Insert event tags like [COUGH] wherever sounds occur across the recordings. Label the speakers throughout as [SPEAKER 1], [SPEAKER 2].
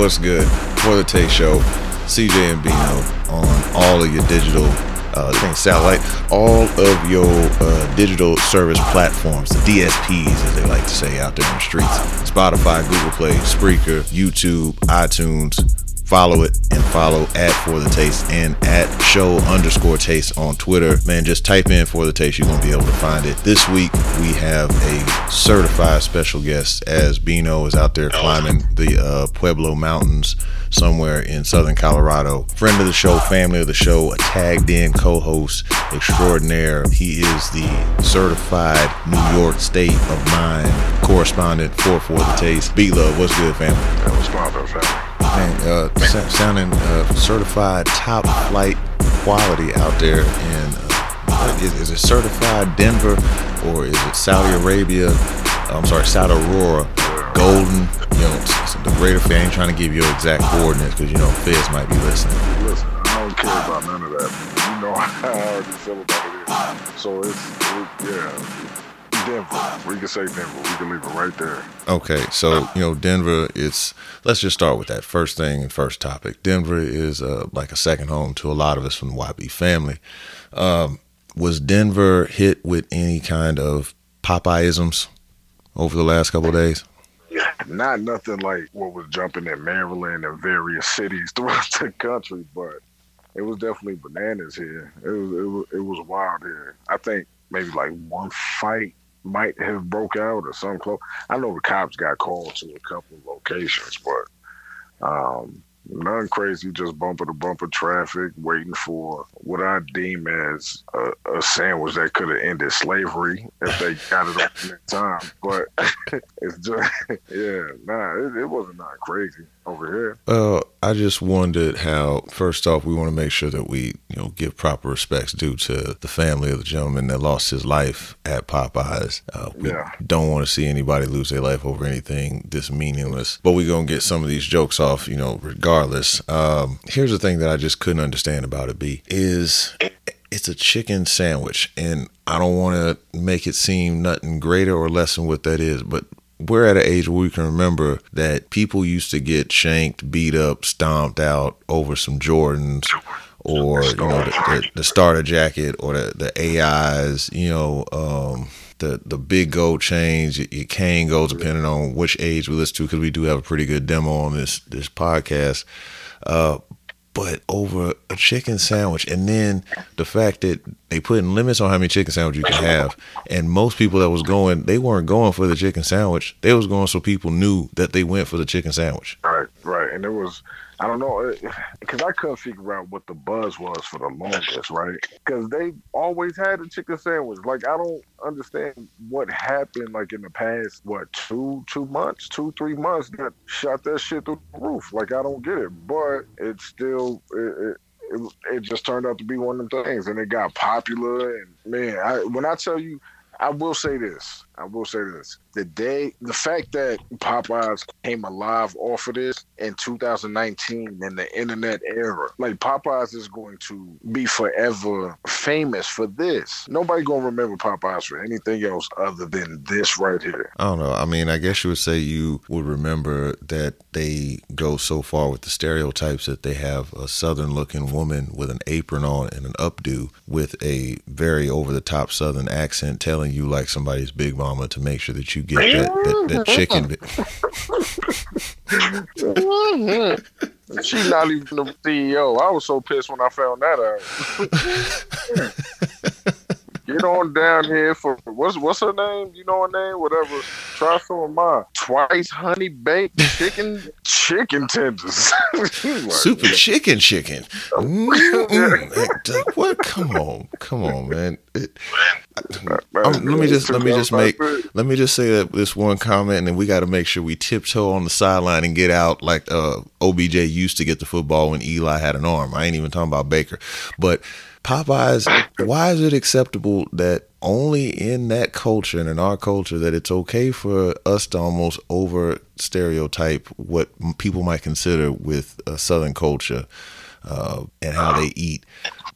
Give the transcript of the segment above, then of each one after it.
[SPEAKER 1] What's good? For the Taste Show, CJ and Bino on all of your digital, uh, I think satellite, all of your uh, digital service platforms, the DSPs as they like to say out there in the streets. Spotify, Google Play, Spreaker, YouTube, iTunes. Follow it and follow at For the Taste and at Show underscore Taste on Twitter. Man, just type in For the Taste, you're gonna be able to find it. This week we have a certified special guest as Bino is out there climbing the uh, Pueblo Mountains somewhere in southern Colorado. Friend of the show, family of the show, a tagged in co-host extraordinaire. He is the certified New York State of Mind correspondent for For the Taste. B Love, what's good, family?
[SPEAKER 2] That was poppin', family.
[SPEAKER 1] Man, uh, sounding uh, certified top flight quality out there in uh, is, is it certified Denver or is it Saudi Arabia? I'm sorry, Saudi Aurora, Golden. You know, the greater. I ain't trying to give you exact coordinates because you know feds might be listening.
[SPEAKER 2] Listen, I don't care about none of that. You know [LAUGHS] how I already feel about it. So it's, it, yeah, Denver. We can say Denver. We can leave it right there.
[SPEAKER 1] Okay, so you know Denver. It's let's just start with that first thing and first topic. Denver is uh, like a second home to a lot of us from the YB family. Um, was Denver hit with any kind of Popeyeisms over the last couple of days?
[SPEAKER 2] Not nothing like what was jumping in Maryland and various cities [LAUGHS] throughout the country, but it was definitely bananas here. It was it was, it was wild here. I think maybe like one fight might have broke out or some close. I know the cops got called to a couple of locations, but um, none crazy. Just bumper to bumper traffic, waiting for what I deem as a, a sandwich that could have ended slavery if they got it on in time. But [LAUGHS] it's just [LAUGHS] yeah, nah, it, it wasn't not crazy over here.
[SPEAKER 1] Well, I just wondered how. First off, we want to make sure that we, you know, give proper respects due to the family of the gentleman that lost his life at Popeyes. Uh, we
[SPEAKER 2] Yeah.
[SPEAKER 1] don't want to see anybody lose their life over anything this meaningless. But we're gonna get some of these jokes off, you know, regardless. Um, here's the thing that I just couldn't understand about it. B is it's a chicken sandwich, and I don't want to make it seem nothing greater or less than what that is, but we're at an age where we can remember that people used to get shanked, beat up, stomped out over some Jordans or you know the, the, the starter jacket or the, the AIs, you know, um, the the big gold chains, your, Kangols depending on which age we listen to because we do have a pretty good demo on this this podcast. Uh, but over a chicken sandwich, and then the fact that they putting limits on how many chicken sandwiches you can have, and most people that was going, they weren't going for the chicken sandwich. They was going so people knew that they went for the chicken sandwich.
[SPEAKER 2] Right, right. And it was, I don't know, because [SIGHS] I couldn't figure out what the buzz was for the longest, right? Because they always had a chicken sandwich. Like, I don't understand what happened, like, in the past, what, two, two months, two, three months that shot that shit through the roof. Like, I don't get it. But it's still, it, it, it, it just turned out to be one of them things. And it got popular. And, man, I, when I tell you, I will say this. I will say this. The day, the fact that Popeyes came alive off of this in 2019 in the internet era, like Popeyes is going to be forever famous for this. Nobody gonna remember Popeyes for anything else other than this right here.
[SPEAKER 1] I don't know. I mean, I guess you would say you would remember that they go so far with the stereotypes that they have a southern looking woman with an apron on and an updo with a very over the top southern accent telling you like somebody's big mama to make sure that you get that, that, that chicken. [LAUGHS] [LAUGHS] [LAUGHS]
[SPEAKER 2] She's not even the CEO. I was so pissed when I found that out. [LAUGHS] Get on down here for what's what's her name? You know her name? Whatever. Try some of mine. Twice honey baked chicken chicken tenders. [LAUGHS] Like,
[SPEAKER 1] Super chicken chicken. Mm-mm. What? Come on, come on, man. It, um, let me just let me just make let me just say that this one comment, and then we got to make sure we tiptoe on the sideline and get out like uh, OBJ used to get the football when Eli had an arm. I ain't even talking about Baker, but Popeyes. Why is it acceptable that only in that culture and in our culture that it's okay for us to almost over stereotype what people might consider with a Southern culture uh, and how they eat.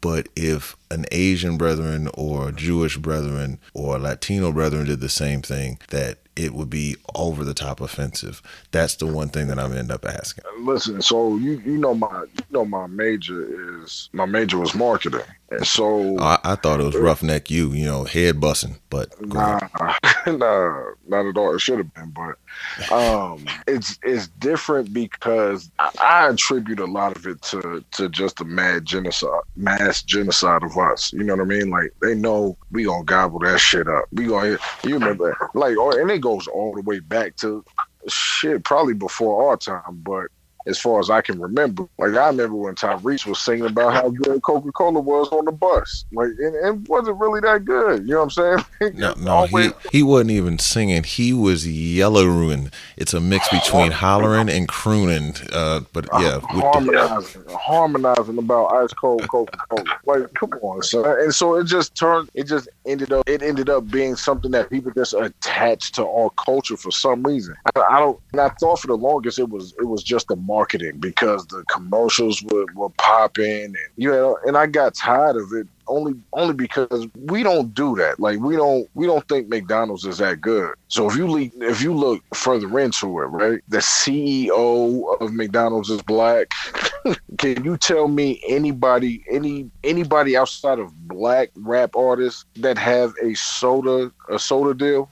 [SPEAKER 1] But if an Asian brethren or Jewish brethren or Latino brethren did the same thing, that it would be over the top offensive? That's the one thing that I'm end up asking.
[SPEAKER 2] Listen, so you you know my know my major is my major was marketing, and so
[SPEAKER 1] I, I thought it was roughneck you, you know, head busting, but
[SPEAKER 2] Nah, [LAUGHS] nah, not at all. It should have been, but um, [LAUGHS] it's it's different because I, I attribute a lot of it to to just the mad genocide, mass genocide of us. You know what I mean? Like they know we gonna gobble that shit up. We gonna you remember like, or, and it goes all the way back to shit probably before our time, but. As far as I can remember, like I remember when Tyrese was singing about how good Coca Cola was on the bus, like and it wasn't really that good. You know what I'm saying? [LAUGHS]
[SPEAKER 1] No, no,
[SPEAKER 2] Always-
[SPEAKER 1] he he wasn't even singing. He was yellowing. It's a mix between hollering and crooning. Uh, but yeah, with the,
[SPEAKER 2] harmonizing, harmonizing about ice cold Coca Cola. Like, come on, son. And so it just turned. It just ended up. It ended up being something that people just attached to our culture for some reason. I, I don't. And I thought for the longest it was it was just the marketing because the commercials were were popping and you know. And I got tired of it only only because we don't do that. Like we don't we don't think McDonald's is that good. So if you le- if you look further into it, right, the CEO of McDonald's is black. [LAUGHS] Can you tell me anybody any anybody outside of black rap artists that have a soda a soda deal?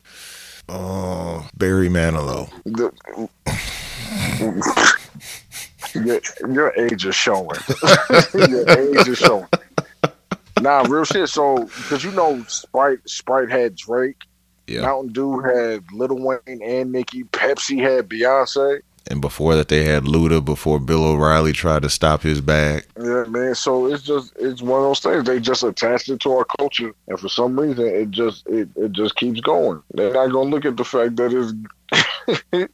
[SPEAKER 1] oh, Barry Manilow.
[SPEAKER 2] The, [LAUGHS] [LAUGHS] your, your age is showing. [LAUGHS] your age is showing. Nah, real shit. So, because you know, Sprite Sprite had Drake,
[SPEAKER 1] Yeah,
[SPEAKER 2] Mountain Dew had Lil Wayne and Nicki, Pepsi had Beyonce.
[SPEAKER 1] and before that they had Luda. Before Bill O'Reilly tried to stop his bag.
[SPEAKER 2] Yeah, man. So it's just it's one of those things. They just attached it to our culture, and for some reason, it just it, it just keeps going. They're not gonna look at the fact that it's [LAUGHS]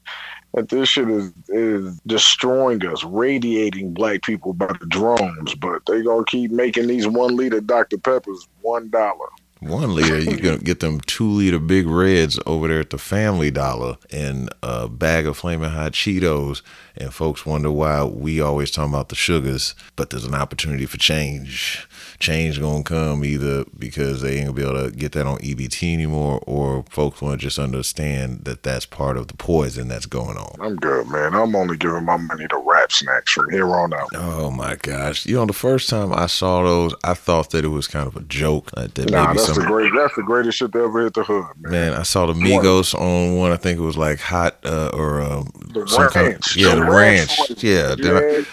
[SPEAKER 2] that this shit is is destroying us, radiating black people by the drones. But they gonna keep making these one liter Dr Peppers one dollar.
[SPEAKER 1] One liter, you can get them two liter big reds over there at the Family Dollar and a bag of flaming hot Cheetos. And folks wonder why we always talking about the sugars, but there's an opportunity for change. Change gonna come either because they ain't gonna be able to get that on EBT anymore, or folks want to just understand that that's part of the poison that's going on.
[SPEAKER 2] I'm good, man. I'm only giving my money to rap snacks from here on out.
[SPEAKER 1] Oh my gosh! You know, the first time I saw those, I thought that it was kind of a joke. Like that
[SPEAKER 2] Nah,
[SPEAKER 1] maybe
[SPEAKER 2] that's
[SPEAKER 1] some
[SPEAKER 2] the great. That's the greatest shit that ever hit the hood, man.
[SPEAKER 1] Man, I saw the Migos on one. I think it was like hot uh, or um,
[SPEAKER 2] The
[SPEAKER 1] some kind of yeah, the,
[SPEAKER 2] The
[SPEAKER 1] ranch.
[SPEAKER 2] ranch.
[SPEAKER 1] Yeah, I-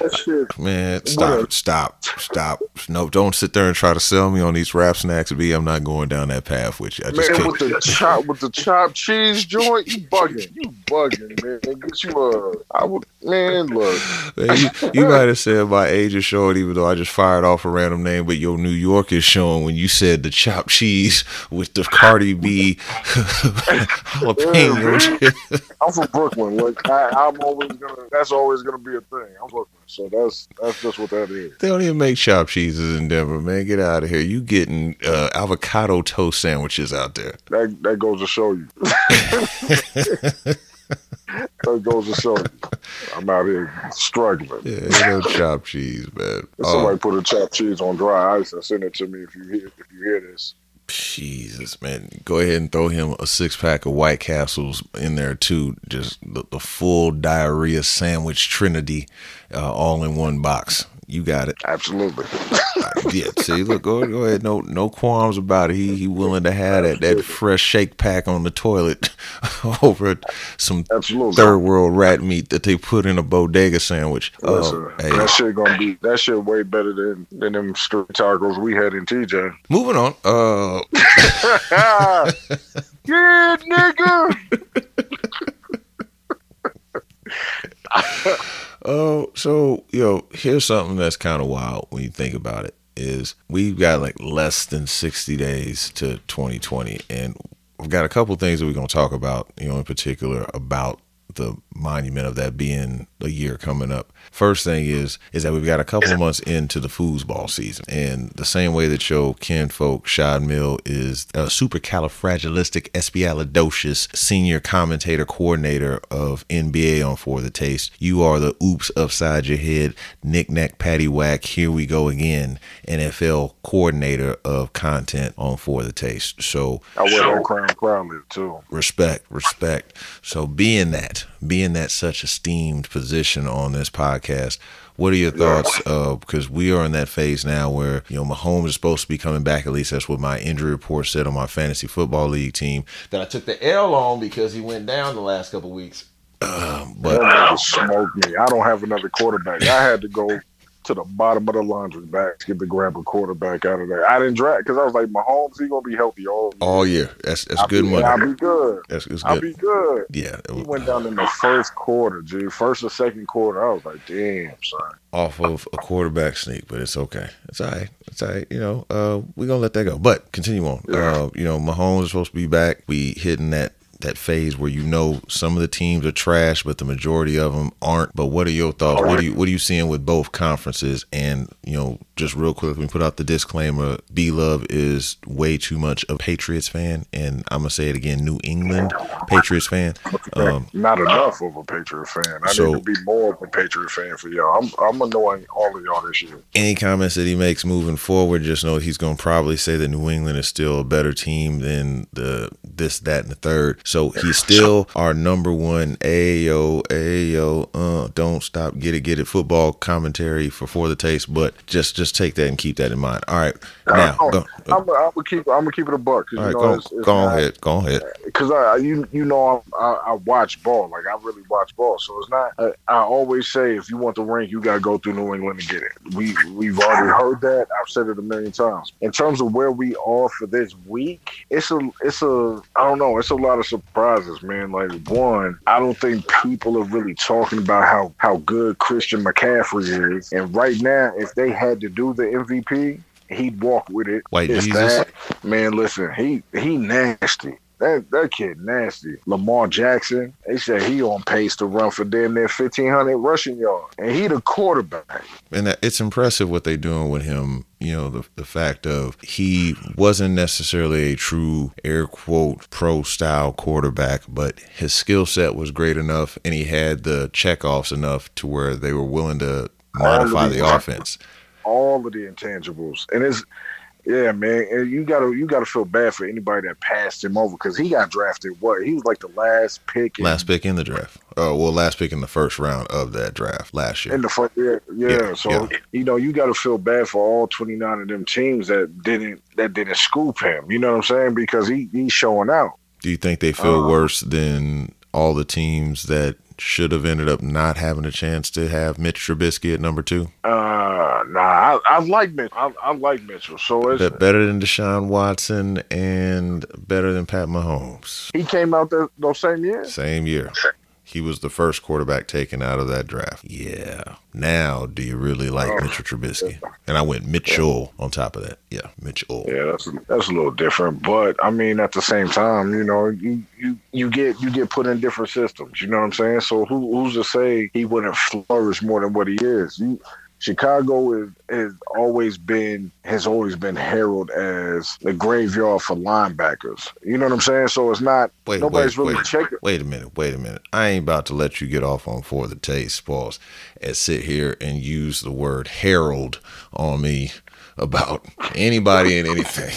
[SPEAKER 2] Yeah, shit.
[SPEAKER 1] man, stop,
[SPEAKER 2] What?
[SPEAKER 1] stop, stop. No, don't sit there and try to sell me on these rap snacks. B, I'm not going down that path with you. I just
[SPEAKER 2] Man,
[SPEAKER 1] can't.
[SPEAKER 2] with the chop with the chopped cheese joint, you bugging, you bugging, man. Get you a, I would, man. Look,
[SPEAKER 1] Man, you, you might have said my age is showing, even though I just fired off a random name, but your New York is showing when you said the chopped cheese with the Cardi B jalapeno. shit.
[SPEAKER 2] I'm from Brooklyn. Like I, I'm always gonna, that's always gonna be a thing. I'm Brooklyn, so that's that's just what that is.
[SPEAKER 1] They don't even make chopped cheeses in Denver, man. Get out of here. You getting uh, avocado toast sandwiches out there.
[SPEAKER 2] That that goes to show you. [LAUGHS] that goes to show you. I'm out here struggling.
[SPEAKER 1] Yeah, ain't no chopped cheese, man.
[SPEAKER 2] If
[SPEAKER 1] Oh,
[SPEAKER 2] Somebody put a chopped cheese on dry ice and send it to me if you hear if you hear this.
[SPEAKER 1] Jesus, man. Go ahead and throw him a six pack of White Castles in there, too. Just the, the full diarrhea sandwich trinity uh, all in one box. You got it.
[SPEAKER 2] Absolutely. [LAUGHS]
[SPEAKER 1] yeah, see, look, go, go ahead. No no qualms about it. He he willing to have that, that fresh shake pack on the toilet [LAUGHS] over some
[SPEAKER 2] Absolutely.
[SPEAKER 1] third world rat meat that they put in a bodega sandwich.
[SPEAKER 2] Listen,
[SPEAKER 1] Oh, hey.
[SPEAKER 2] that shit gonna be that shit way better than than them street tacos we had in TJ.
[SPEAKER 1] Moving on. Uh, [LAUGHS]
[SPEAKER 2] yeah, nigga.
[SPEAKER 1] Oh, so yo, here's something that's kind of wild when you think about it. Is we've got like less than 60 days to 2020, and we've got a couple things that we're gonna talk about. You know, in particular about the monument of that being a year coming up. First thing is is that we've got a couple of months into the foosball season, and the same way that your kinfolk Shad Mill is a supercalifragilisticexpialidocious senior commentator coordinator of NBA on For the Taste. You are the oops upside your head, knick knack patty whack. Here we go again, NFL coordinator of content on For the Taste. So
[SPEAKER 2] I wear that crown proudly too.
[SPEAKER 1] respect, respect. So being that, being that such esteemed position on this podcast, what are your thoughts? Uh, because we are in that phase now where you know Mahomes is supposed to be coming back. At least that's what my injury report said on my fantasy football league team that I took the L on because he went down the last couple weeks. Um, but
[SPEAKER 2] smoked me. I don't have another quarterback. I had to go to the bottom of the laundry basket to get the grab a quarterback out of there. I didn't draft because I was like, Mahomes, he gonna be healthy all year.
[SPEAKER 1] all year, that's that's
[SPEAKER 2] I'll
[SPEAKER 1] good
[SPEAKER 2] be,
[SPEAKER 1] money.
[SPEAKER 2] I'll be good.
[SPEAKER 1] That's, that's
[SPEAKER 2] I'll be good.
[SPEAKER 1] Yeah,
[SPEAKER 2] He went down in the first quarter, dude. First or second quarter. I was like, damn, son.
[SPEAKER 1] off of a quarterback sneak, but it's okay. It's all right. It's all right. You know, uh, we're gonna let that go. But continue on.
[SPEAKER 2] Yeah.
[SPEAKER 1] Uh, you know, Mahomes is supposed to be back. We hitting that that phase where you know some of the teams are trash, but the majority of them aren't. But what are your thoughts? What are you what are you seeing with both conferences? And you know, just real quick, let me put out the disclaimer: B Love is way too much a Patriots fan, and I'm gonna say it again: New England Patriots fan. Um,
[SPEAKER 2] Not enough of a Patriot fan. I
[SPEAKER 1] So-
[SPEAKER 2] need to be more of a Patriot fan for y'all. I'm I'm annoying all of y'all this year.
[SPEAKER 1] any comments that he makes moving forward, just know he's going to probably say that New England is still a better team than the this, that, and the third. So he's still our number one Ayo, Ayo, uh, don't stop, get it, get it football commentary for For the Taste. But just just take that and keep that in mind. All right, now
[SPEAKER 2] I'm,
[SPEAKER 1] go,
[SPEAKER 2] I'm, I'm gonna keep I'm gonna keep it a buck.
[SPEAKER 1] all
[SPEAKER 2] you know,
[SPEAKER 1] go,
[SPEAKER 2] it's, it's
[SPEAKER 1] go
[SPEAKER 2] not-
[SPEAKER 1] ahead, go ahead.
[SPEAKER 2] because I you you know I, I I watch ball like I really watch ball so it's not I, I always say if you want the ring you gotta go through New England to get it we we've already heard that I've said it a million times in terms of where we are for this week it's a it's a I don't know it's a lot of surprises man like one I don't think people are really talking about how how good Christian McCaffrey is and right now if they had to do the MVP he'd walk with it
[SPEAKER 1] White
[SPEAKER 2] It's
[SPEAKER 1] Jesus.
[SPEAKER 2] that- Man, listen, he he nasty. That that kid nasty. Lamar Jackson, they said he on pace to run for damn near fifteen hundred rushing yards, and he the quarterback.
[SPEAKER 1] and that, it's impressive what they're doing with him. You know, the the fact of he wasn't necessarily a true air quote pro style quarterback, but his skill set was great enough, and he had the checkoffs enough to where they were willing to modify the offense.
[SPEAKER 2] All of the intangibles, and it's yeah, man. And you gotta you gotta feel bad for anybody that passed him over because he got drafted. What he was like the last pick. In,
[SPEAKER 1] Last pick in the draft. Oh well, last pick in the first round of that draft last year.
[SPEAKER 2] in the front, yeah, yeah.
[SPEAKER 1] Yeah,
[SPEAKER 2] so
[SPEAKER 1] yeah.
[SPEAKER 2] you know, you got to feel bad for all twenty nine of them teams that didn't that didn't scoop him. You know what I'm saying? Because he he's showing out.
[SPEAKER 1] Do you think they feel
[SPEAKER 2] Uh,
[SPEAKER 1] worse than all the teams that should have ended up not having a chance to have Mitch Trubisky at number two?
[SPEAKER 2] Uh, nah, I, I like Mitch. I, I like Mitchell. So it's,
[SPEAKER 1] Be- better than Deshaun Watson and better than Pat Mahomes.
[SPEAKER 2] he came out that those same year.
[SPEAKER 1] Same year. He was the first quarterback taken out of that draft. Yeah. Now, do you really like
[SPEAKER 2] Oh.
[SPEAKER 1] Mitchell Trubisky? And I went Mitchell on top of that. Yeah, Mitchell.
[SPEAKER 2] Yeah, that's that's a little different, but I mean, at the same time, you know, you you you get you get put in different systems. You know what I'm saying? So who who's to say he wouldn't flourish more than what he is? You, Chicago is has always been has always been heralded as the graveyard for linebackers. You know what I'm saying? So it's not
[SPEAKER 1] Wait,
[SPEAKER 2] nobody's
[SPEAKER 1] wait,
[SPEAKER 2] really
[SPEAKER 1] wait.
[SPEAKER 2] checking.
[SPEAKER 1] Wait a minute, wait a minute. I ain't about to let you get off on for the taste, pause, and sit here and use the word herald on me about anybody and anything.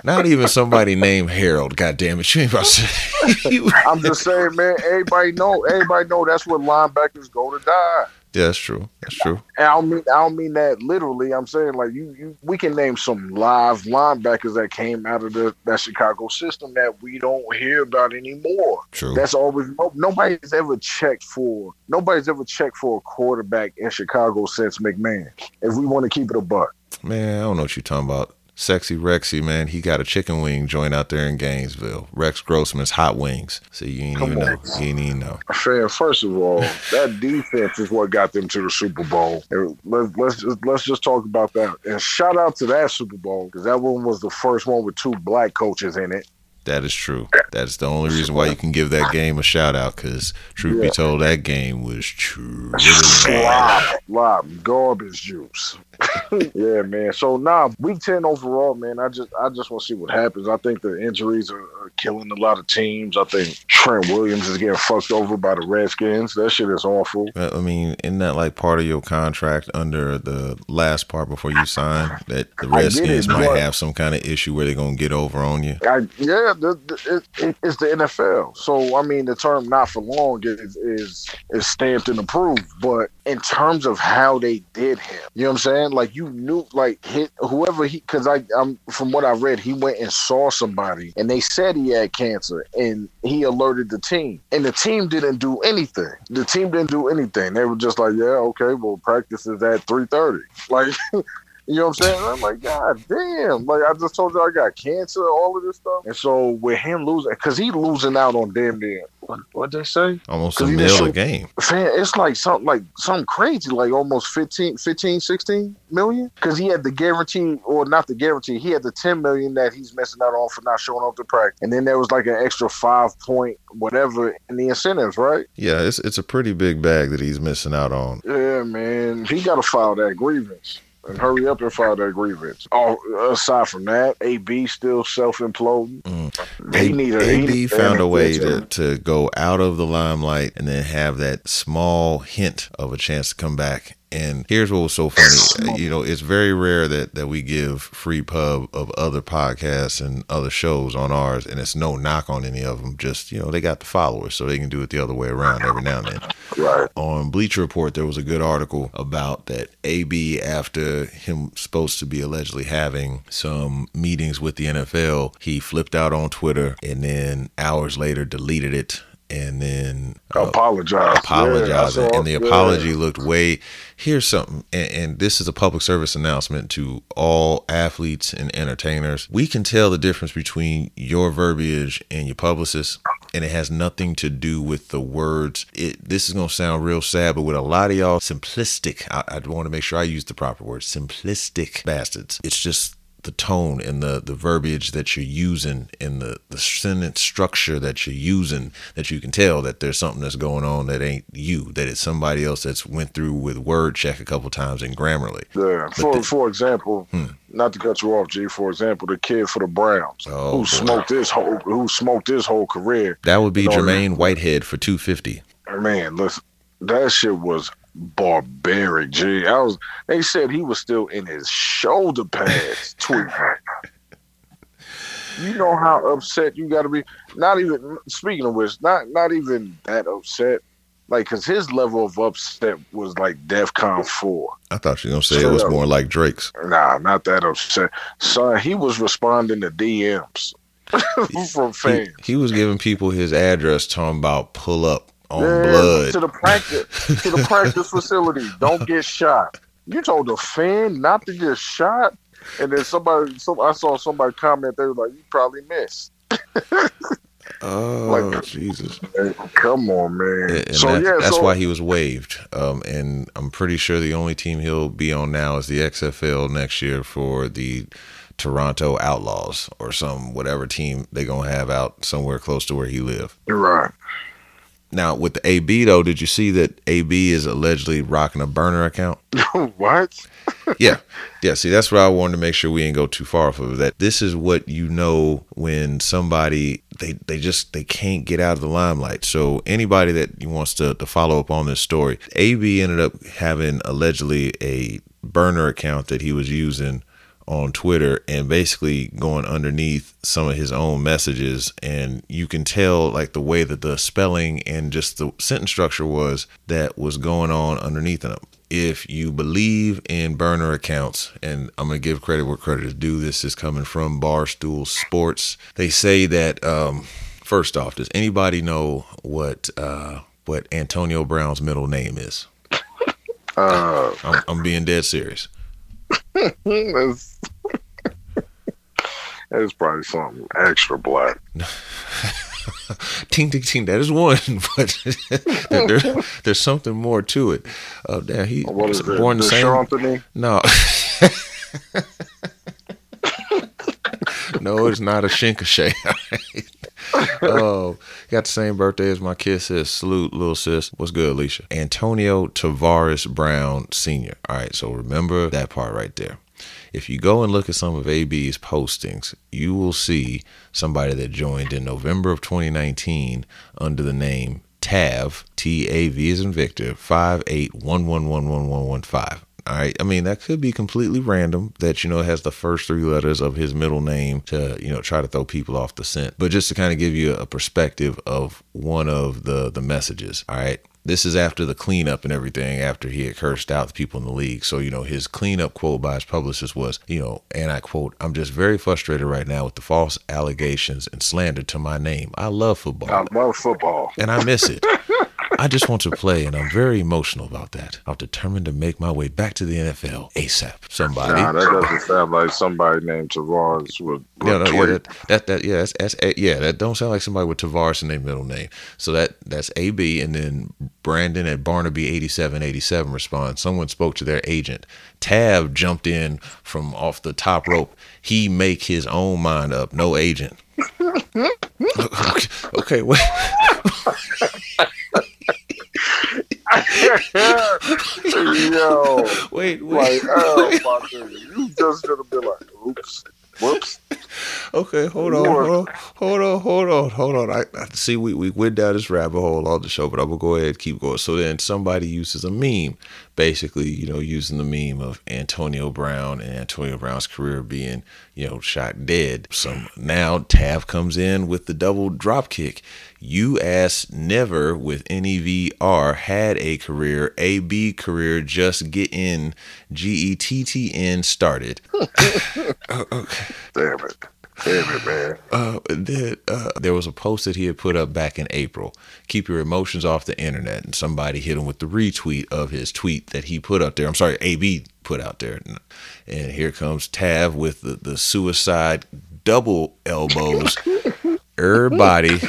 [SPEAKER 1] [LAUGHS] Not even somebody named Harold. God damn it, you ain't about to [LAUGHS]
[SPEAKER 2] I'm just saying, man. Everybody know. Everybody know that's where linebackers go to die.
[SPEAKER 1] Yeah, that's true. That's true.
[SPEAKER 2] And I don't mean I don't mean that literally. I'm saying like you, you we can name some live linebackers that came out of the that Chicago system that we don't hear about anymore.
[SPEAKER 1] True.
[SPEAKER 2] That's always no- nobody's ever checked for nobody's ever checked for a quarterback in Chicago since McMahon. If we want to keep it a buck.
[SPEAKER 1] Man, I don't know what you're talking about. Sexy Rexy, man, he got a chicken wing joint out there in Gainesville. Rex Grossman's Hot Wings. See, you ain't
[SPEAKER 2] Come
[SPEAKER 1] even
[SPEAKER 2] on.
[SPEAKER 1] know. You ain't even know.
[SPEAKER 2] Fan, first of all, that defense is what got them to the Super Bowl. And Let's let's just, let's just talk about that. And shout out to that Super Bowl because that one was the first one with two black coaches in it.
[SPEAKER 1] That is true. That's the only reason why you can give that game a shout out. Because truth
[SPEAKER 2] Yeah.
[SPEAKER 1] be told, that game was true.
[SPEAKER 2] Slop, slop, garbage juice. [LAUGHS] yeah, man. So now week ten overall, man. I just I just want to see what happens. I think the injuries are, are killing a lot of teams. I think Trent Williams is getting fucked over by the Redskins. That shit is awful.
[SPEAKER 1] I mean, isn't that like part of your contract under the last part before you sign that the Redskins
[SPEAKER 2] it,
[SPEAKER 1] might have some kind of issue where they're gonna get over on you?
[SPEAKER 2] I, yeah, the, the, it, it, it's the NFL. So I mean, the term "not for long" is is is stamped and approved. But in terms of how they did him, you know what I'm saying? Like you knew, like hit whoever he, because I, I'm from what I read, he went and saw somebody, and they said he had cancer, and he alerted the team, and the team didn't do anything. The team didn't do anything. They were just like, yeah, okay, well, practice is at three thirty, like. [LAUGHS] You know what I'm saying? I'm like, God damn! Like I just told you, I got cancer, all of this stuff, and so with him losing, because he losing out on damn near what what they say,
[SPEAKER 1] Almost a mil a game.
[SPEAKER 2] man, it's like something like something crazy, like almost 15, 15 16 million, because he had the guarantee, or not the guarantee, he had the ten million that he's missing out on for not showing up to practice, and then there was like an extra five point whatever in the incentives, right?
[SPEAKER 1] Yeah, it's it's a pretty big bag that he's missing out on.
[SPEAKER 2] Yeah, man, he got to file that grievance. And hurry up and file that grievance. Oh, aside from that, AB still self imploding.
[SPEAKER 1] Mm.
[SPEAKER 2] He need a he
[SPEAKER 1] AB found a way to, to go out of the limelight and then have that small hint of a chance to come back. And here's what was so funny. [COUGHS] Uh, You know, it's very rare that, that we give free pub of other podcasts and other shows on ours, and it's no knock on any of them. Just, you know, they got the followers, so they can do it the other way around every now and then
[SPEAKER 2] Right.
[SPEAKER 1] on Bleacher Report, there was a good article about that AB after him supposed to be allegedly having some meetings with the NFL, he flipped out on Twitter and then hours later deleted it and then uh,
[SPEAKER 2] Apologize.
[SPEAKER 1] apologizing.
[SPEAKER 2] Yeah,
[SPEAKER 1] and the
[SPEAKER 2] yeah.
[SPEAKER 1] apology looked way. Here's something, and, and this is a public service announcement to all athletes and entertainers. We can tell the difference between your verbiage and your publicist, and it has nothing to do with the words. It this is gonna sound real sad, but with a lot of y'all simplistic, I, I want to make sure I use the proper word. Simplistic bastards. It's just the tone and the the verbiage that you're using and the the sentence structure that you're using that you can tell that there's something that's going on that ain't you that it's somebody else that's went through with word check a couple times in grammarly
[SPEAKER 2] Yeah. For
[SPEAKER 1] the-
[SPEAKER 2] for example,
[SPEAKER 1] Hmm.
[SPEAKER 2] not to cut you off, G. For example, the kid for the Browns
[SPEAKER 1] Oh,
[SPEAKER 2] who
[SPEAKER 1] boy.
[SPEAKER 2] smoked his whole who smoked his whole career.
[SPEAKER 1] that would be Jermaine Whitehead for 250
[SPEAKER 2] Man, listen, that shit was barbaric, G. I was. They said he was still in his shoulder pads [LAUGHS] tweeting. You know how upset you got to be. Not even speaking of which, not not even that upset. Like, cause his level of upset was like DefCon four.
[SPEAKER 1] I thought you were gonna say it was
[SPEAKER 2] up.
[SPEAKER 1] more like Drake's
[SPEAKER 2] Nah, not that upset. Son, he was responding to DMs [LAUGHS] from
[SPEAKER 1] he,
[SPEAKER 2] fans.
[SPEAKER 1] he was giving people his address talking about pull up on
[SPEAKER 2] Yeah,
[SPEAKER 1] blood
[SPEAKER 2] to the practice to the practice [LAUGHS] facility. Don't get shot. You told a fan not to get shot, and then somebody, some I saw somebody comment. They were like, "You probably missed." [LAUGHS]
[SPEAKER 1] oh
[SPEAKER 2] like-
[SPEAKER 1] Jesus
[SPEAKER 2] come on, man.
[SPEAKER 1] And
[SPEAKER 2] so
[SPEAKER 1] that-
[SPEAKER 2] yeah,
[SPEAKER 1] that's
[SPEAKER 2] so,
[SPEAKER 1] why he was waived. Um, and I'm pretty sure the only team he'll be on now is the XFL next year for the Toronto Outlaws or some whatever team they're gonna have out somewhere close to where he live.
[SPEAKER 2] Right.
[SPEAKER 1] Now with the AB though, did you see that AB is allegedly rocking a burner account? [LAUGHS]
[SPEAKER 2] what? [LAUGHS]
[SPEAKER 1] yeah, yeah. See, that's what I wanted to make sure we ain't go too far off of that. This is what you know when somebody they they just they can't get out of the limelight. So anybody that wants to to follow up on this story, AB ended up having allegedly a burner account that he was using on Twitter and basically going underneath some of his own messages and you can tell like the way that the spelling and just the sentence structure was that was going on underneath them. If you believe in burner accounts, and I'm gonna give credit where credit is due, this is coming from Barstool Sports. They say that um, first off, does anybody know what uh, what Antonio Brown's middle name is?
[SPEAKER 2] Uh,
[SPEAKER 1] I'm, I'm being dead serious.
[SPEAKER 2] That's, that's probably something extra black. [LAUGHS]
[SPEAKER 1] ting ting ting that is one [LAUGHS] but there, there- there's something more to it uh damn, he
[SPEAKER 2] What is
[SPEAKER 1] was born the same
[SPEAKER 2] Anthony?
[SPEAKER 1] no [LAUGHS] no it's not a shinkashay [LAUGHS] oh, got the same birthday as my kid sis. Salute, little sis. What's good, Alicia? Antonio Tavares Brown Sr. All right, so remember that part right there. If you go and look at some of AB's postings, you will see somebody that joined in November of 2019 under the name TAV, T A V is in Victor, 58111115. All right. I mean, that could be completely random that, you know, has the first three letters of his middle name to, you know, try to throw people off the scent. But just to kind of give you a perspective of one of the the messages. All right. This is after the cleanup and everything, after he had cursed out the people in the league. So, you know, his cleanup quote by his publicist was, you know, and I quote, I'm just very frustrated right now with the false allegations and slander to my name. I love football.
[SPEAKER 2] I love football.
[SPEAKER 1] And I miss it. [LAUGHS] I just want to play, and I'm very emotional about that. I'm determined to make my way back to the NFL ASAP. Somebody.
[SPEAKER 2] Nah, that doesn't sound like somebody named Tavares would.
[SPEAKER 1] Yeah, no, yeah, that, that, that, yeah, that's, that's, yeah, that don't sound like somebody with Tavares in their middle name. So that, that's AB, and then Brandon at Barnaby 8787 responds. Someone spoke to their agent. Tav jumped in from off the top rope. He make his own mind up. No agent. [LAUGHS] [LAUGHS] okay, okay, [LAUGHS] wait.
[SPEAKER 2] Yo,
[SPEAKER 1] wait, wait.
[SPEAKER 2] like, oh my [LAUGHS] you just gonna be like, oops, whoops.
[SPEAKER 1] Okay, hold on, hold on, hold on, hold on, hold on. I, I see we, we went down this rabbit hole on the show, but I'm gonna go ahead and keep going. So then somebody uses a meme, basically, you know, using the meme of Antonio Brown and Antonio Brown's career being, you know, shot dead. So now Tav comes in with the double drop kick. You ass never with NEVR had a career, AB career just get in, G E T T N started. [LAUGHS] [LAUGHS]
[SPEAKER 2] Damn it. Damn it, man.
[SPEAKER 1] Uh, uh, there was a post that he had put up back in April. Keep your emotions off the internet. And somebody hit him with the retweet of his tweet that he put up there. I'm sorry, AB put out there. And here comes Tav with the, the suicide double elbows. Everybody,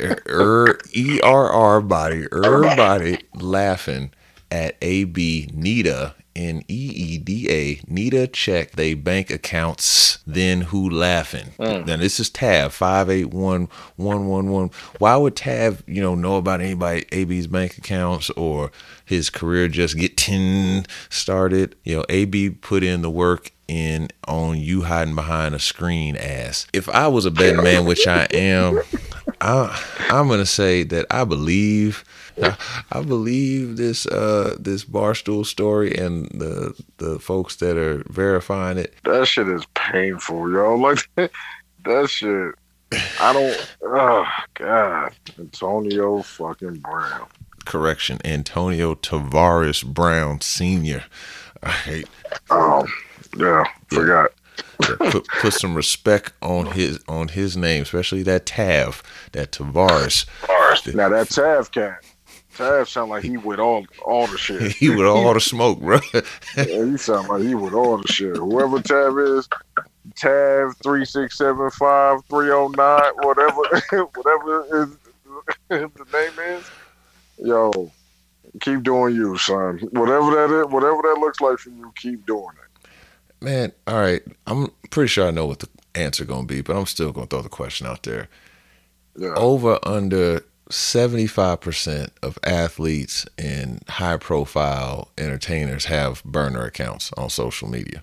[SPEAKER 1] er, E R R body, everybody laughing at AB Nita N E E D A Nita check they bank accounts. Then who laughing?
[SPEAKER 2] Mm.
[SPEAKER 1] Now this is Tav five eight one one one one. Why would Tav you know know about anybody AB's bank accounts or his career just get ten [LAUGHS] started? You know AB put in the work in on you hiding behind a screen ass. If I was a betting man, which I am, I, I'm gonna say that I believe. I believe this uh this barstool story and the the folks that are verifying it.
[SPEAKER 2] That shit is painful, y'all. [LAUGHS] Like that shit. I don't. Oh God, Antonio fucking Brown.
[SPEAKER 1] Correction, Antonio Tavares Brown Senior. I hate.
[SPEAKER 2] Oh yeah, forgot.
[SPEAKER 1] Yeah, put put some respect on his on his name, especially that Tav, that Tavares.
[SPEAKER 2] Now that Tav cat, Tav sound like he with all all the shit. [LAUGHS]
[SPEAKER 1] He with all the smoke, bro.
[SPEAKER 2] Yeah, he sound like he with all the shit. Whoever Tav is, Tav three six seven five three oh nine, whatever, [LAUGHS] whatever is [LAUGHS] the name is. Yo, keep doing you, son. Whatever that is, whatever that looks like for you, keep doing it.
[SPEAKER 1] Man, all right. I'm pretty sure I know what the answer gonna be, but I'm still gonna throw the question out there.
[SPEAKER 2] Yeah.
[SPEAKER 1] Over under 75% of athletes and high profile entertainers have burner accounts on social media.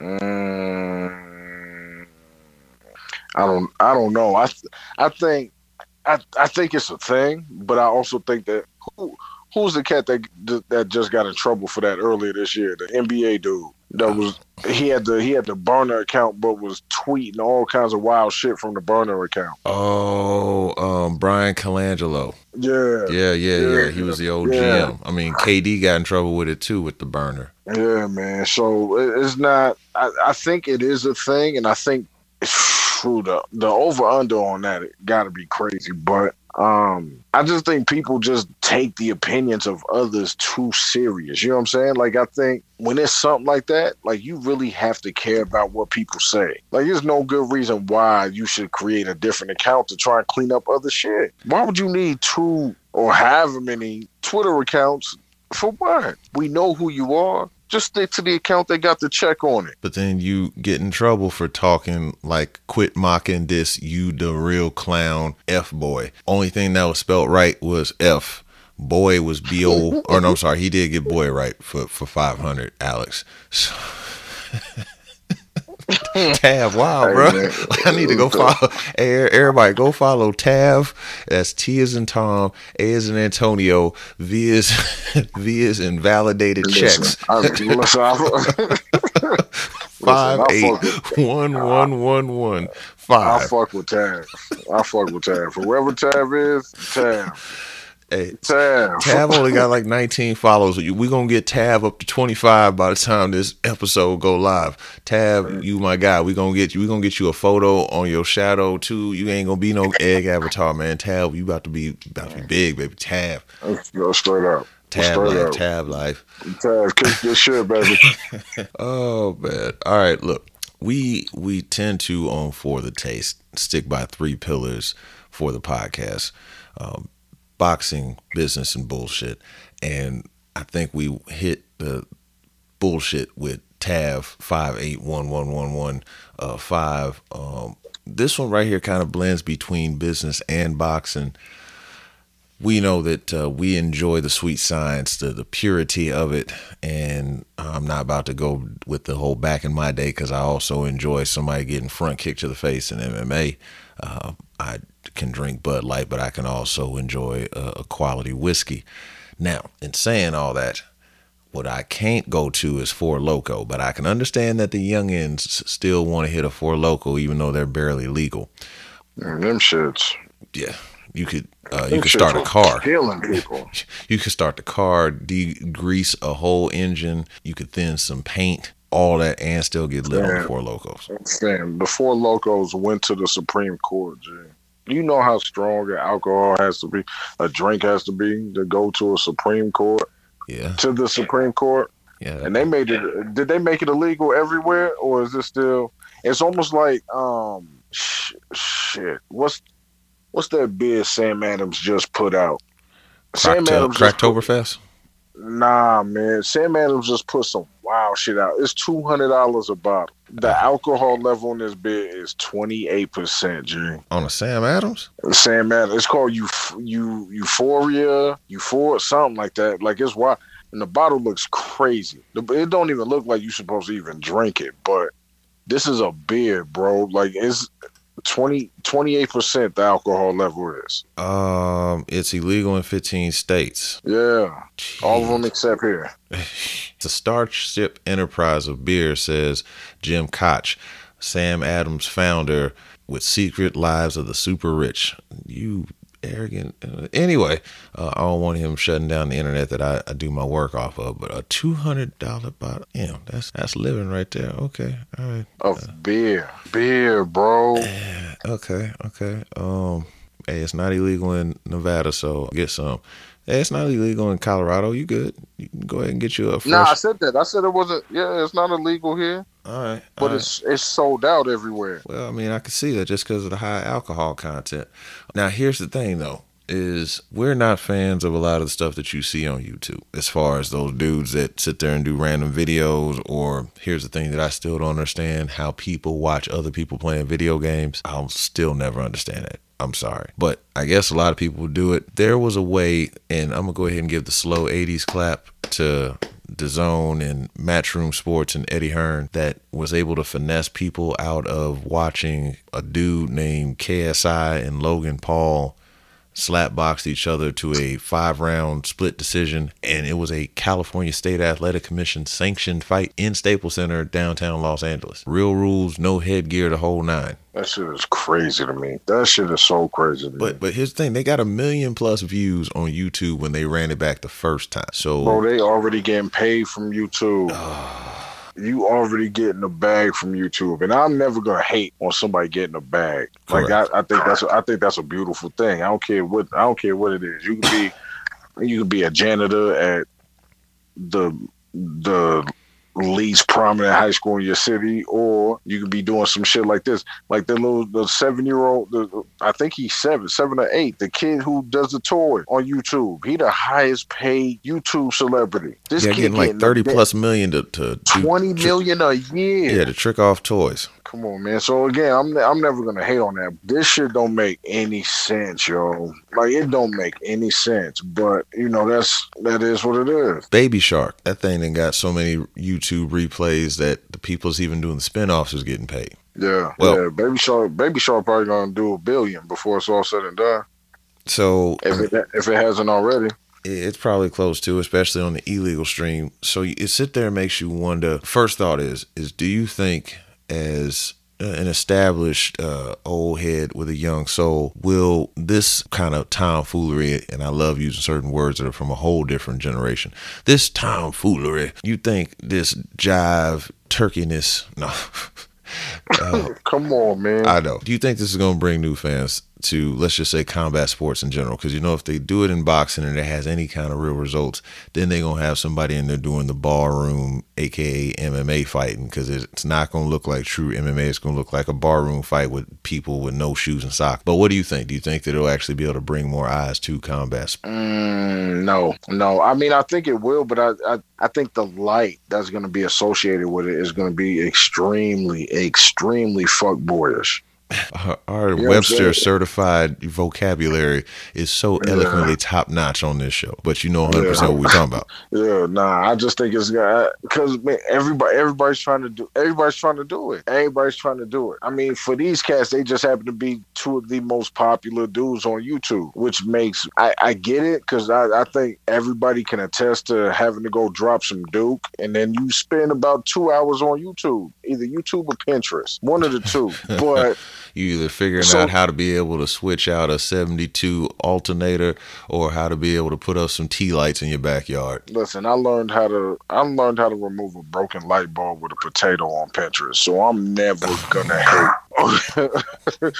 [SPEAKER 2] Mm, I don't. I don't know. I. I think. I. I think it's a thing, but I also think that who. Who's the cat that that just got in trouble for that earlier this year? The NBA dude that was he had the he had the burner account, but was tweeting all kinds of wild shit from the burner account.
[SPEAKER 1] Oh, um, Bryan Colangelo.
[SPEAKER 2] Yeah,
[SPEAKER 1] Yeah, yeah, yeah.
[SPEAKER 2] Yeah.
[SPEAKER 1] He was the old
[SPEAKER 2] Yeah.
[SPEAKER 1] GM. I mean, KD got in trouble with it too with the burner.
[SPEAKER 2] Yeah, man. So it's not. I, I think it is a thing, and I think [SIGHS] true the the over under on that it got to be crazy. But um, I just think people just take the opinions of others too serious. You know what I'm saying? Like I think when it's something like that, like you really have to care about what people say. Like there's no good reason why you should create a different account to try and clean up other shit. Why would you need two or however many Twitter accounts for what? We know who you are. Just stick to the account they got the check on it.
[SPEAKER 1] But then you get in trouble for talking like quit mocking this you the real clown F boy. Only thing that was spelled right was F. Boy was B O or no, I'm sorry, he did get boy right for for 500, Alex. [LAUGHS] So, [LAUGHS] Tav, wow,
[SPEAKER 2] Hey,
[SPEAKER 1] bro.
[SPEAKER 2] man. [LAUGHS]
[SPEAKER 1] I need to go follow. Hey, everybody, go follow Tav. That's T is in Tom, A is in Antonio, V is [LAUGHS] V is in validated checks.
[SPEAKER 2] I, I,
[SPEAKER 1] Five
[SPEAKER 2] I fuck
[SPEAKER 1] one one one one
[SPEAKER 2] I
[SPEAKER 1] five.
[SPEAKER 2] fuck with Tav. I fuck with Tav. Whoever Tav is, Tav.
[SPEAKER 1] Hey,
[SPEAKER 2] Tav.
[SPEAKER 1] Tab only got like 19 followers. We're gonna get Tab up to 25 by the time this episode go live. Tab, you my guy. We're gonna get you. We're gonna get you a photo on your shadow too. You ain't gonna be no egg avatar, man. Tab, you about to be about to be big, baby.
[SPEAKER 2] Let's go straight up.
[SPEAKER 1] Tab
[SPEAKER 2] straight
[SPEAKER 1] life,
[SPEAKER 2] up.
[SPEAKER 1] Tab life.
[SPEAKER 2] Tab, kick your shit, baby. [LAUGHS]
[SPEAKER 1] Oh man. All right, look. We we tend to on for the taste stick by three pillars for the podcast. Um, boxing, business and bullshit. And I think we hit the bullshit with Tav five eight one one one one uh five. Um this one right here kind of blends between business and boxing we know that uh, we enjoy the sweet science, the, the purity of it. And I'm not about to go with the whole back in my day because I also enjoy somebody getting front kicked to the face in MMA. Uh, I can drink Bud Light, but I can also enjoy a, a quality whiskey. Now, in saying all that, what I can't go to is Four Loco, but I can understand that the youngins still want to hit a Four Loco even though they're barely legal.
[SPEAKER 2] Mm, Them shits.
[SPEAKER 1] Yeah, you could uh, you could start a car.
[SPEAKER 2] Killing people. [LAUGHS]
[SPEAKER 1] You could start the car, degrease a whole engine. You could thin some paint, all that, and still get lit on the four locos.
[SPEAKER 2] Sam, the four locos went to the Supreme Court. You know how strong an alcohol has to be, a drink has to be to go to a Supreme Court,
[SPEAKER 1] Yeah,
[SPEAKER 2] to the Supreme Court.
[SPEAKER 1] yeah.
[SPEAKER 2] And they made it, did they make it illegal everywhere? Or is it still, it's almost like, um, sh- shit. What's, what's that beer Sam Adams just put out? Sam Adams just
[SPEAKER 1] Cracktoberfest.
[SPEAKER 2] Nah, man. Sam Adams just put some wild shit out. It's two hundred dollars a bottle. The alcohol level in this beer is twenty eight percent. G.
[SPEAKER 1] on a Sam Adams.
[SPEAKER 2] Sam Adams. It's called you you Euphoria, Euphoria, something like that. Like it's wild. And the bottle looks crazy. It don't even look like you're supposed to even drink it. But this is a beer, bro. Like it's 28 percent. The alcohol level is.
[SPEAKER 1] Um, it's illegal in 15 states.
[SPEAKER 2] Yeah, all of them except here. [LAUGHS]
[SPEAKER 1] The Starship Enterprise of Beer says Jim Koch, Sam Adams founder, with secret lives of the super rich. You arrogant. Uh, anyway, uh, I don't want him shutting down the internet that I, I do my work off of. But a two hundred dollar bottle, you know, that's that's living right there. Okay, all right.
[SPEAKER 2] Of beer, beer, bro.
[SPEAKER 1] Okay, okay. Um, hey, it's not illegal in Nevada, so get some. Hey, it's not illegal in Colorado. You good? You can go ahead and get you a fresh.
[SPEAKER 2] Nah, I said that. I said it wasn't. Yeah, it's not illegal here,
[SPEAKER 1] all right,
[SPEAKER 2] but
[SPEAKER 1] all right.
[SPEAKER 2] it's it's sold out everywhere.
[SPEAKER 1] Well, I mean, I can see that just because of the high alcohol content. Now, here's the thing, though, is we're not fans of a lot of the stuff that you see on YouTube. As far as those dudes that sit there and do random videos, or here's the thing that I still don't understand: how people watch other people playing video games. I'll still never understand that. I'm sorry, but I guess a lot of people do it. There was a way, and I'm gonna go ahead and give the slow '80s clap to DAZN and Matchroom Sports and Eddie Hearn that was able to finesse people out of watching a dude named KSI and Logan Paul slapboxed each other to a five round split decision. And it was a California State Athletic Commission sanctioned fight in Staples Center, downtown Los Angeles. Real rules, no headgear, the whole nine.
[SPEAKER 2] That shit is crazy to me. That shit is so crazy to me.
[SPEAKER 1] But but here's the thing, they got a million plus views on YouTube when they ran it back the first time. So
[SPEAKER 2] bro, they already getting paid from YouTube. Ah. You already getting a bag from YouTube, and I'm never gonna hate on somebody getting a bag. Like I, I think that's a, I think that's a beautiful thing. I don't care what I don't care what it is. You can be you can be a janitor at the the least prominent high school in your city, or you could be doing some shit like this, like the little the seven year old, the I think he's seven, seven or eight. The kid who does the tour on YouTube. He the highest paid YouTube celebrity.
[SPEAKER 1] This yeah, kid getting like thirty plus million to, to
[SPEAKER 2] twenty million a year.
[SPEAKER 1] Yeah, to trick off toys.
[SPEAKER 2] Come on, man. So again, I'm I'm never gonna hate on that. This shit don't make any sense, yo. Like it don't make any sense. But you know, that's that is what it is.
[SPEAKER 1] Baby Shark. That thing then got so many YouTube replays that the people's even doing the spinoffs is getting paid.
[SPEAKER 2] Yeah, well, yeah. Baby Shark, Baby Shark probably gonna do a billion before it's all said and done.
[SPEAKER 1] So
[SPEAKER 2] if it if it hasn't already,
[SPEAKER 1] it's probably close to, especially on the illegal stream. So it sit there and makes you wonder. First thought is is do you think as an established uh, old head with a young soul, will this kind of tomfoolery, and I love using certain words that are from a whole different generation, this tomfoolery, you think this jive turkeyness, [LAUGHS] no.
[SPEAKER 2] uh, [LAUGHS] Come on, man.
[SPEAKER 1] I know. Do you think this is going to bring new fans to let's just say combat sports in general. Because you know if they do it in boxing and it has any kind of real results then they're going to have somebody in there doing the barroom aka mma fighting. Because it's not going to look like true mma it's going to look like a barroom fight with people with no shoes and socks. But what do you think? Do you think that it'll actually be able to bring more eyes to combat
[SPEAKER 2] mm, no. No. I mean i think it will but I, I I think the light that's going to be associated with it is going to be extremely, extremely fuck boyish
[SPEAKER 1] our you Webster certified vocabulary is so eloquently yeah. top notch on this show. But you know 100 yeah. percent what we're talking about. [LAUGHS]
[SPEAKER 2] Yeah, nah, I just think it's because everybody everybody's trying to do everybody's trying to do it. Everybody's trying to do it. I mean, for these cats, they just happen to be two of the most popular dudes on YouTube, which makes I, I get it because I, I think everybody can attest to having to go drop some Duke, and then you spend about two hours on YouTube, either YouTube or Pinterest, one of the two. [LAUGHS] But
[SPEAKER 1] you either figuring so, out how to be able to switch out a 72 alternator or how to be able to put up some tea lights in your backyard.
[SPEAKER 2] Listen, I learned how to I learned how to remove a broken light bulb with a potato on Pinterest. So I'm never gonna hate [LAUGHS]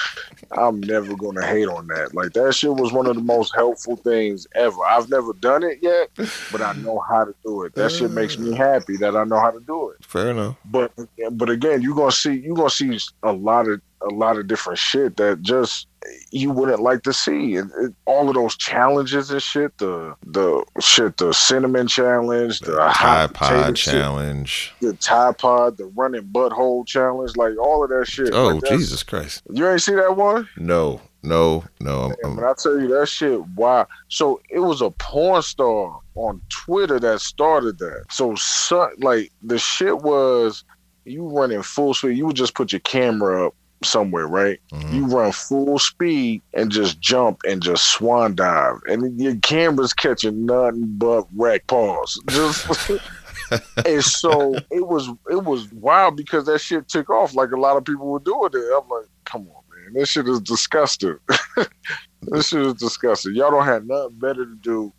[SPEAKER 2] I'm never gonna hate on that. Like that shit was one of the most helpful things ever. I've never done it yet, but I know how to do it. That shit makes me uh. happy that I know how to do it.
[SPEAKER 1] Fair enough.
[SPEAKER 2] But but again, you're gonna see you're gonna see a lot of a lot of different shit that just you wouldn't like to see. And it, all of those challenges and shit, the the shit, the cinnamon challenge, the, the
[SPEAKER 1] Pod challenge,
[SPEAKER 2] shit, the Tide Pod, the running butthole challenge, like all of that shit.
[SPEAKER 1] Oh
[SPEAKER 2] like
[SPEAKER 1] Jesus Christ!
[SPEAKER 2] You ain't see that one?
[SPEAKER 1] No, no, no. I'm.
[SPEAKER 2] But I tell you that shit. Wow. So it was a porn star on Twitter that started that. So, so like the shit was you running full speed. You would just put your camera up somewhere, right? Mm-hmm. You run full speed and just jump and just swan dive, and your camera's catching nothing but wreck paws. Just [LAUGHS] and so it was it was wild because that shit took off like a lot of people were doing it. I'm like, come on, man, this shit is disgusting. [LAUGHS] this shit is disgusting. Y'all don't have nothing better to do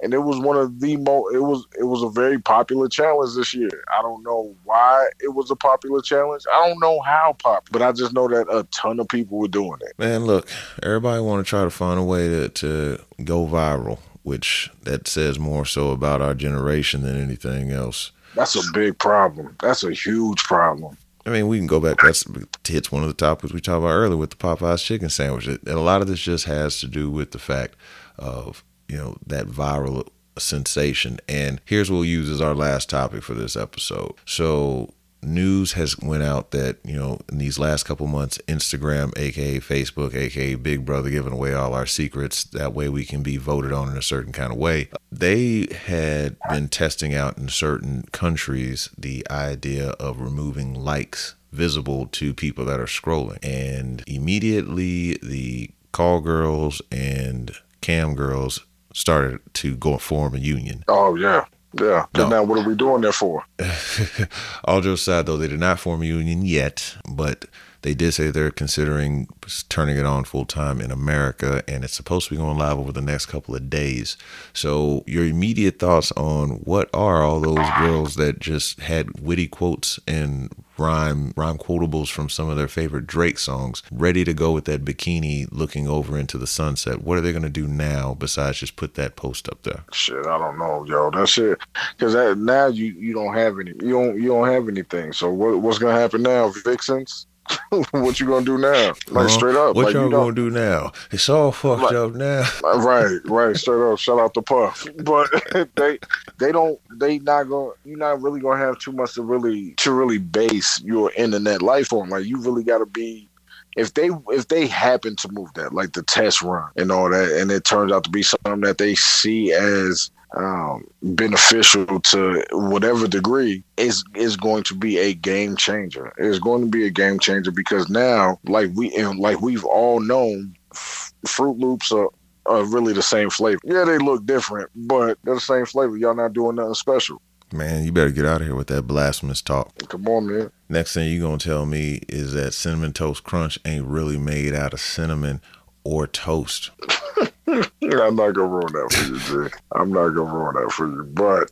[SPEAKER 2] and it was one of the most it was it was a very popular challenge this year. I don't know why it was a popular challenge. I don't know how popular but i just know that a ton of people were doing it.
[SPEAKER 1] Man look everybody want to try to find a way to, to go viral which that says more so about our generation than anything else.
[SPEAKER 2] That's a big problem. That's a huge problem.
[SPEAKER 1] I mean, we can go back. That's hits one of the topics we talked about earlier with the Popeyes chicken sandwich. And a lot of this just has to do with the fact of you know that viral sensation. And here's what we'll use as our last topic for this episode. So news has went out that you know in these last couple months instagram aka facebook aka big brother giving away all our secrets that way we can be voted on in a certain kind of way they had been testing out in certain countries the idea of removing likes visible to people that are scrolling and immediately the call girls and cam girls started to go form a union.
[SPEAKER 2] Oh yeah. Yeah. No. Now, what are we doing there for? [LAUGHS]
[SPEAKER 1] All jokes aside, though, they did not form a union yet, but they did say they're considering turning it on full time in America, and it's supposed to be going live over the next couple of days. So, your immediate thoughts on what are all those girls that just had witty quotes and rhyme rhyme quotables from some of their favorite Drake songs, ready to go with that bikini looking over into the sunset. What are they gonna do now besides just put that post up there?
[SPEAKER 2] Shit, I don't know, yo. That's it. because now you you don't have any, you don't you don't have anything. So what what's gonna happen now? Vixens. [LAUGHS] what you gonna do now? Like
[SPEAKER 1] Huh?
[SPEAKER 2] straight up.
[SPEAKER 1] What
[SPEAKER 2] like,
[SPEAKER 1] y'all
[SPEAKER 2] you
[SPEAKER 1] gonna do now? It's all fucked
[SPEAKER 2] Like-
[SPEAKER 1] up now. [LAUGHS]
[SPEAKER 2] Right, right, straight up. Shout out to Puff, but [LAUGHS] they they don't they not gonna you're not really gonna have too much to really to really base your internet life on. Like you really got to be if they if they happen to move that like the test run and all that, and it turns out to be something that they see as um, beneficial to whatever degree is is going to be a game changer. It's going to be a game changer because now, like we and like we've all known, F- Froot Loops are are really the same flavor. Yeah, they look different, but they're the same flavor. Y'all not doing nothing special.
[SPEAKER 1] Man, you better get out of here with that blasphemous talk.
[SPEAKER 2] Come on, man.
[SPEAKER 1] Next thing you gonna tell me is that cinnamon toast crunch ain't really made out of cinnamon or toast. [LAUGHS] [LAUGHS]
[SPEAKER 2] I'm not gonna ruin that for you, Jay. I'm not gonna ruin that for you, but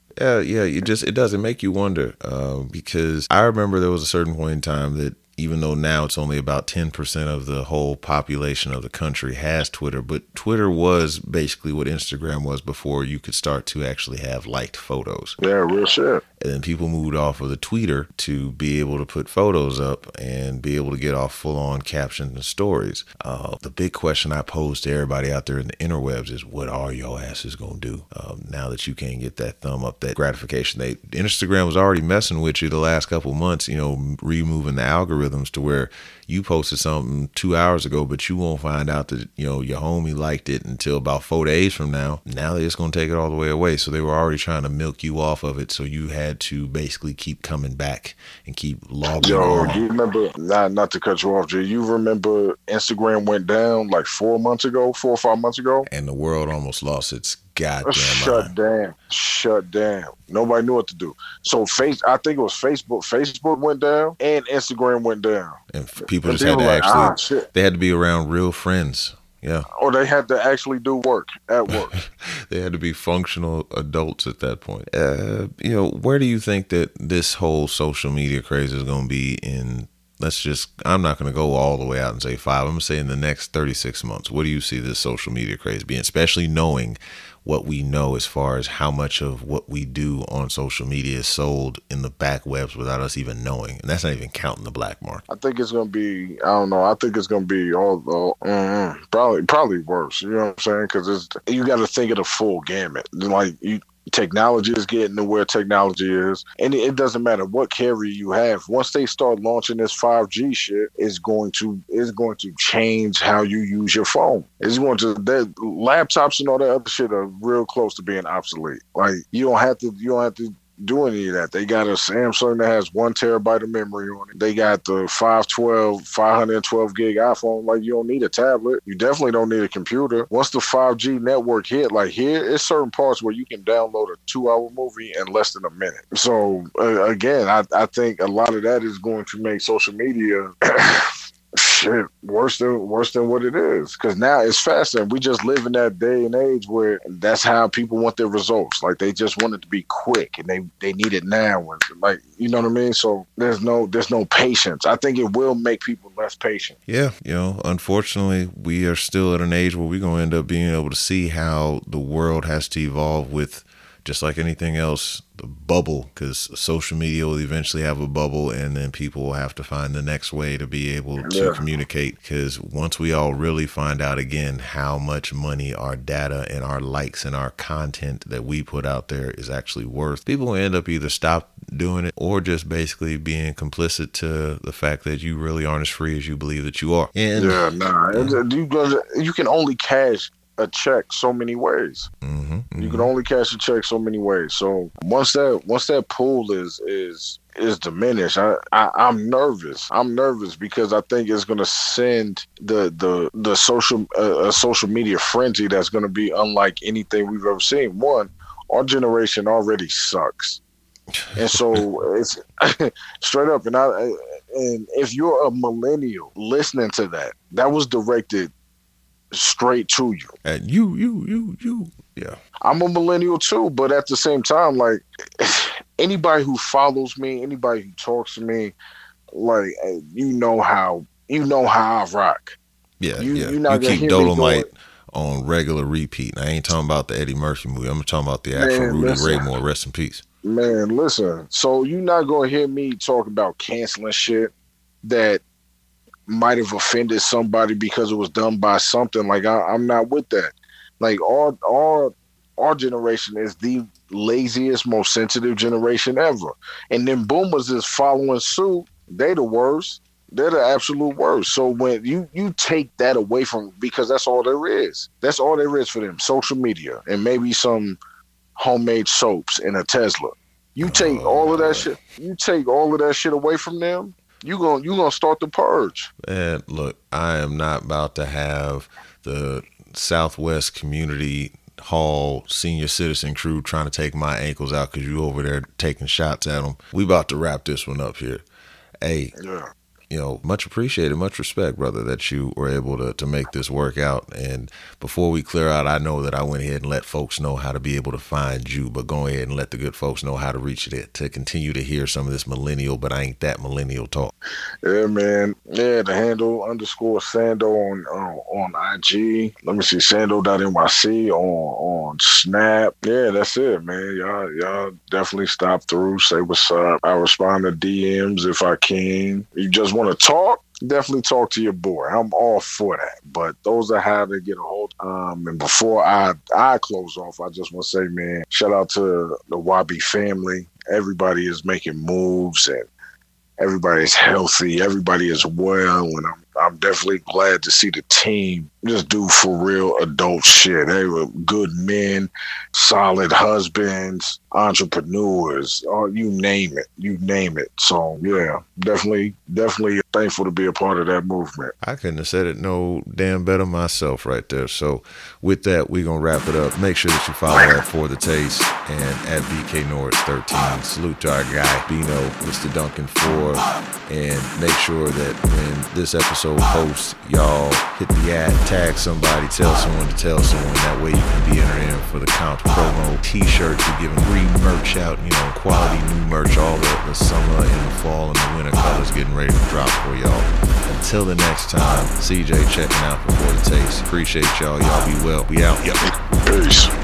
[SPEAKER 2] [LAUGHS]
[SPEAKER 1] Yeah, yeah. It just it doesn't make you wonder uh, because I remember there was a certain point in time that even though now it's only about ten percent of the whole population of the country has Twitter, but Twitter was basically what Instagram was before you could start to actually have liked photos.
[SPEAKER 2] yeah, real shit.
[SPEAKER 1] And then people moved off of the tweeter to be able to put photos up and be able to get off full on captions and stories. Uh, the big question I pose to everybody out there in the interwebs is what are your asses going to do um, now that you can't get that thumb up, that gratification? They Instagram was already messing with you the last couple months, you know, removing the algorithms to where you posted something two hours ago, but you won't find out that, you know, your homie liked it until about four days from now. Now they're just going to take it all the way away. So they were already trying to milk you off of it. So you had to basically keep coming back and keep logging
[SPEAKER 2] Yo,
[SPEAKER 1] on.
[SPEAKER 2] you remember? Not not to cut you off, Jay. You remember Instagram went down like four months ago, four or five months ago.
[SPEAKER 1] and the world almost lost its goddamn
[SPEAKER 2] Shut
[SPEAKER 1] mind.
[SPEAKER 2] down. Shut down. Nobody knew what to do. So face I think it was Facebook. Facebook went down and Instagram went down.
[SPEAKER 1] And people
[SPEAKER 2] And
[SPEAKER 1] just had to
[SPEAKER 2] like,
[SPEAKER 1] actually.
[SPEAKER 2] Ah,
[SPEAKER 1] they had to be around real friends. Yeah.
[SPEAKER 2] Or they had to actually do work at work. [LAUGHS]
[SPEAKER 1] they had to be functional adults at that point. Uh, you know, where do you think that this whole social media craze is going to be in? Let's just, I'm not going to go all the way out and say five. I'm going to say in the next 36 months. What do you see this social media craze being, especially knowing what we know as far as how much of what we do on social media is sold in the back webs without us even knowing? And that's not even counting the black market.
[SPEAKER 2] I think it's gonna be. I don't know. I think it's gonna be all, mm, probably probably worse. You know what I'm saying? Because you got to think of the full gamut. Like you, technology is getting to where technology is, and it, doesn't matter what carrier you have. Once they start launching this 5G shit, it's going to it's going to change how you use your phone. It's going to that laptops and all that other shit are real close to being obsolete. Like you don't have to you don't have to do any of that. They got a Samsung that has one terabyte of memory on it. They got the 512, 512 gig iPhone. Like you don't need a tablet. You definitely don't need a computer. Once the 5G network hit, like here, it's certain parts where you can download a two-hour movie in less than a minute. So uh, again, I, I think a lot of that is going to make social media. [CLEARS THROAT] Shit, worse than worse than what it is. Because now it's faster, we just live in that day and age where that's how people want their results. Like they just want it to be quick, and they they need it now. Like you know what I mean. So there's no there's no patience. I think it will make people less patient.
[SPEAKER 1] Yeah, you know, unfortunately, we are still at an age where we're going to end up being able to see how the world has to evolve with just like anything else, the bubble, because social media will eventually have a bubble, and then people will have to find the next way to be able to communicate. Because once we all really find out again how much money our data and our likes and our content that we put out there is actually worth, people will end up either stop doing it or just basically being complicit to the fact that you really aren't as free as you believe that you are. And
[SPEAKER 2] Yeah, nah. And You you can only cash a check so many ways.
[SPEAKER 1] Mhm,
[SPEAKER 2] You
[SPEAKER 1] mhm.
[SPEAKER 2] can only cash a check so many ways. So once that once that pool is is is diminished, I, I I'm nervous. I'm nervous because I think it's gonna send the the the social uh, a social media frenzy that's gonna be unlike anything we've ever seen. One, our generation already sucks, and so [LAUGHS] it's [LAUGHS] straight up. And I and if you're a millennial listening to that, that was directed straight to you.
[SPEAKER 1] And you, you, you, you. Yeah.
[SPEAKER 2] I'm a millennial too, but at the same time, like [SIGHS] anybody who follows me, anybody who talks to me, like uh, you know how you know how I rock.
[SPEAKER 1] Yeah.
[SPEAKER 2] You-
[SPEAKER 1] yeah.
[SPEAKER 2] you're not
[SPEAKER 1] you keep Dolemite on regular repeat. And I ain't talking about the Eddie Murphy movie. I'm talking about the actual
[SPEAKER 2] Man,
[SPEAKER 1] Rudy
[SPEAKER 2] listen.
[SPEAKER 1] Ray Moore. Rest in peace.
[SPEAKER 2] Man, listen. So you're not gonna hear me talk about canceling shit. that might have offended somebody because it was done by something. Like I, I'm not with that. Like our our our generation is the laziest, most sensitive generation ever. And then boomers is following suit. They the worst. They're the absolute worst. So when you you take that away from because that's all there is. That's all there is for them. Social media and maybe some homemade soaps and a Tesla. You take oh, all of that shit. You take all of that shit away from them. You gonna you gonna start the purge.
[SPEAKER 1] And look, I am not about to have the Southwest Community Hall senior citizen crew trying to take my ankles out because you over there taking shots at them. We about to wrap this one up here. Hey, yeah you know, much appreciated, much respect, brother, that you were able to, to make this work out. And before we clear out, I know that I went ahead and let folks know how to be able to find you, but go ahead and let the good folks know how to reach it to continue to hear some of this millennial, but I ain't that millennial talk.
[SPEAKER 2] Yeah, man. Yeah, the handle underscore Sando on uh, on IG. Let me see, Sando.nyc on on Snap. Yeah, that's it, man. Y'all y'all definitely stop through, say what's up. I respond to DMs if I can. You just to talk, definitely talk to your boy. I'm all for that. But those are how to get a hold. Um, and before I I close off, I just want to say, man, shout out to the Wabi family. Everybody is making moves and everybody is healthy. Everybody is well, and I'm I'm definitely glad to see the team just do for real adult shit. They were good men, solid husbands, entrepreneurs, or you name it, you name it. So yeah, definitely, definitely thankful to be a part of that movement.
[SPEAKER 1] I couldn't have said it no damn better myself right there. So with that, we're gonna wrap it up. Make sure that you follow at for the taste and at BK Norris 13. Salute to our guy Bino, Mr. Duncan Four, and make sure that when this episode posts, y'all hit the ad tag somebody, tell someone to tell someone. That way you can be entered in for the Count promo t-shirts. We're giving free merch out, you know, quality new merch, all the, the summer and the fall and the winter colors getting ready to drop for y'all. Until the next time, CJ checking out for the taste. Appreciate y'all. Y'all be well. We out.
[SPEAKER 2] Yep. Peace.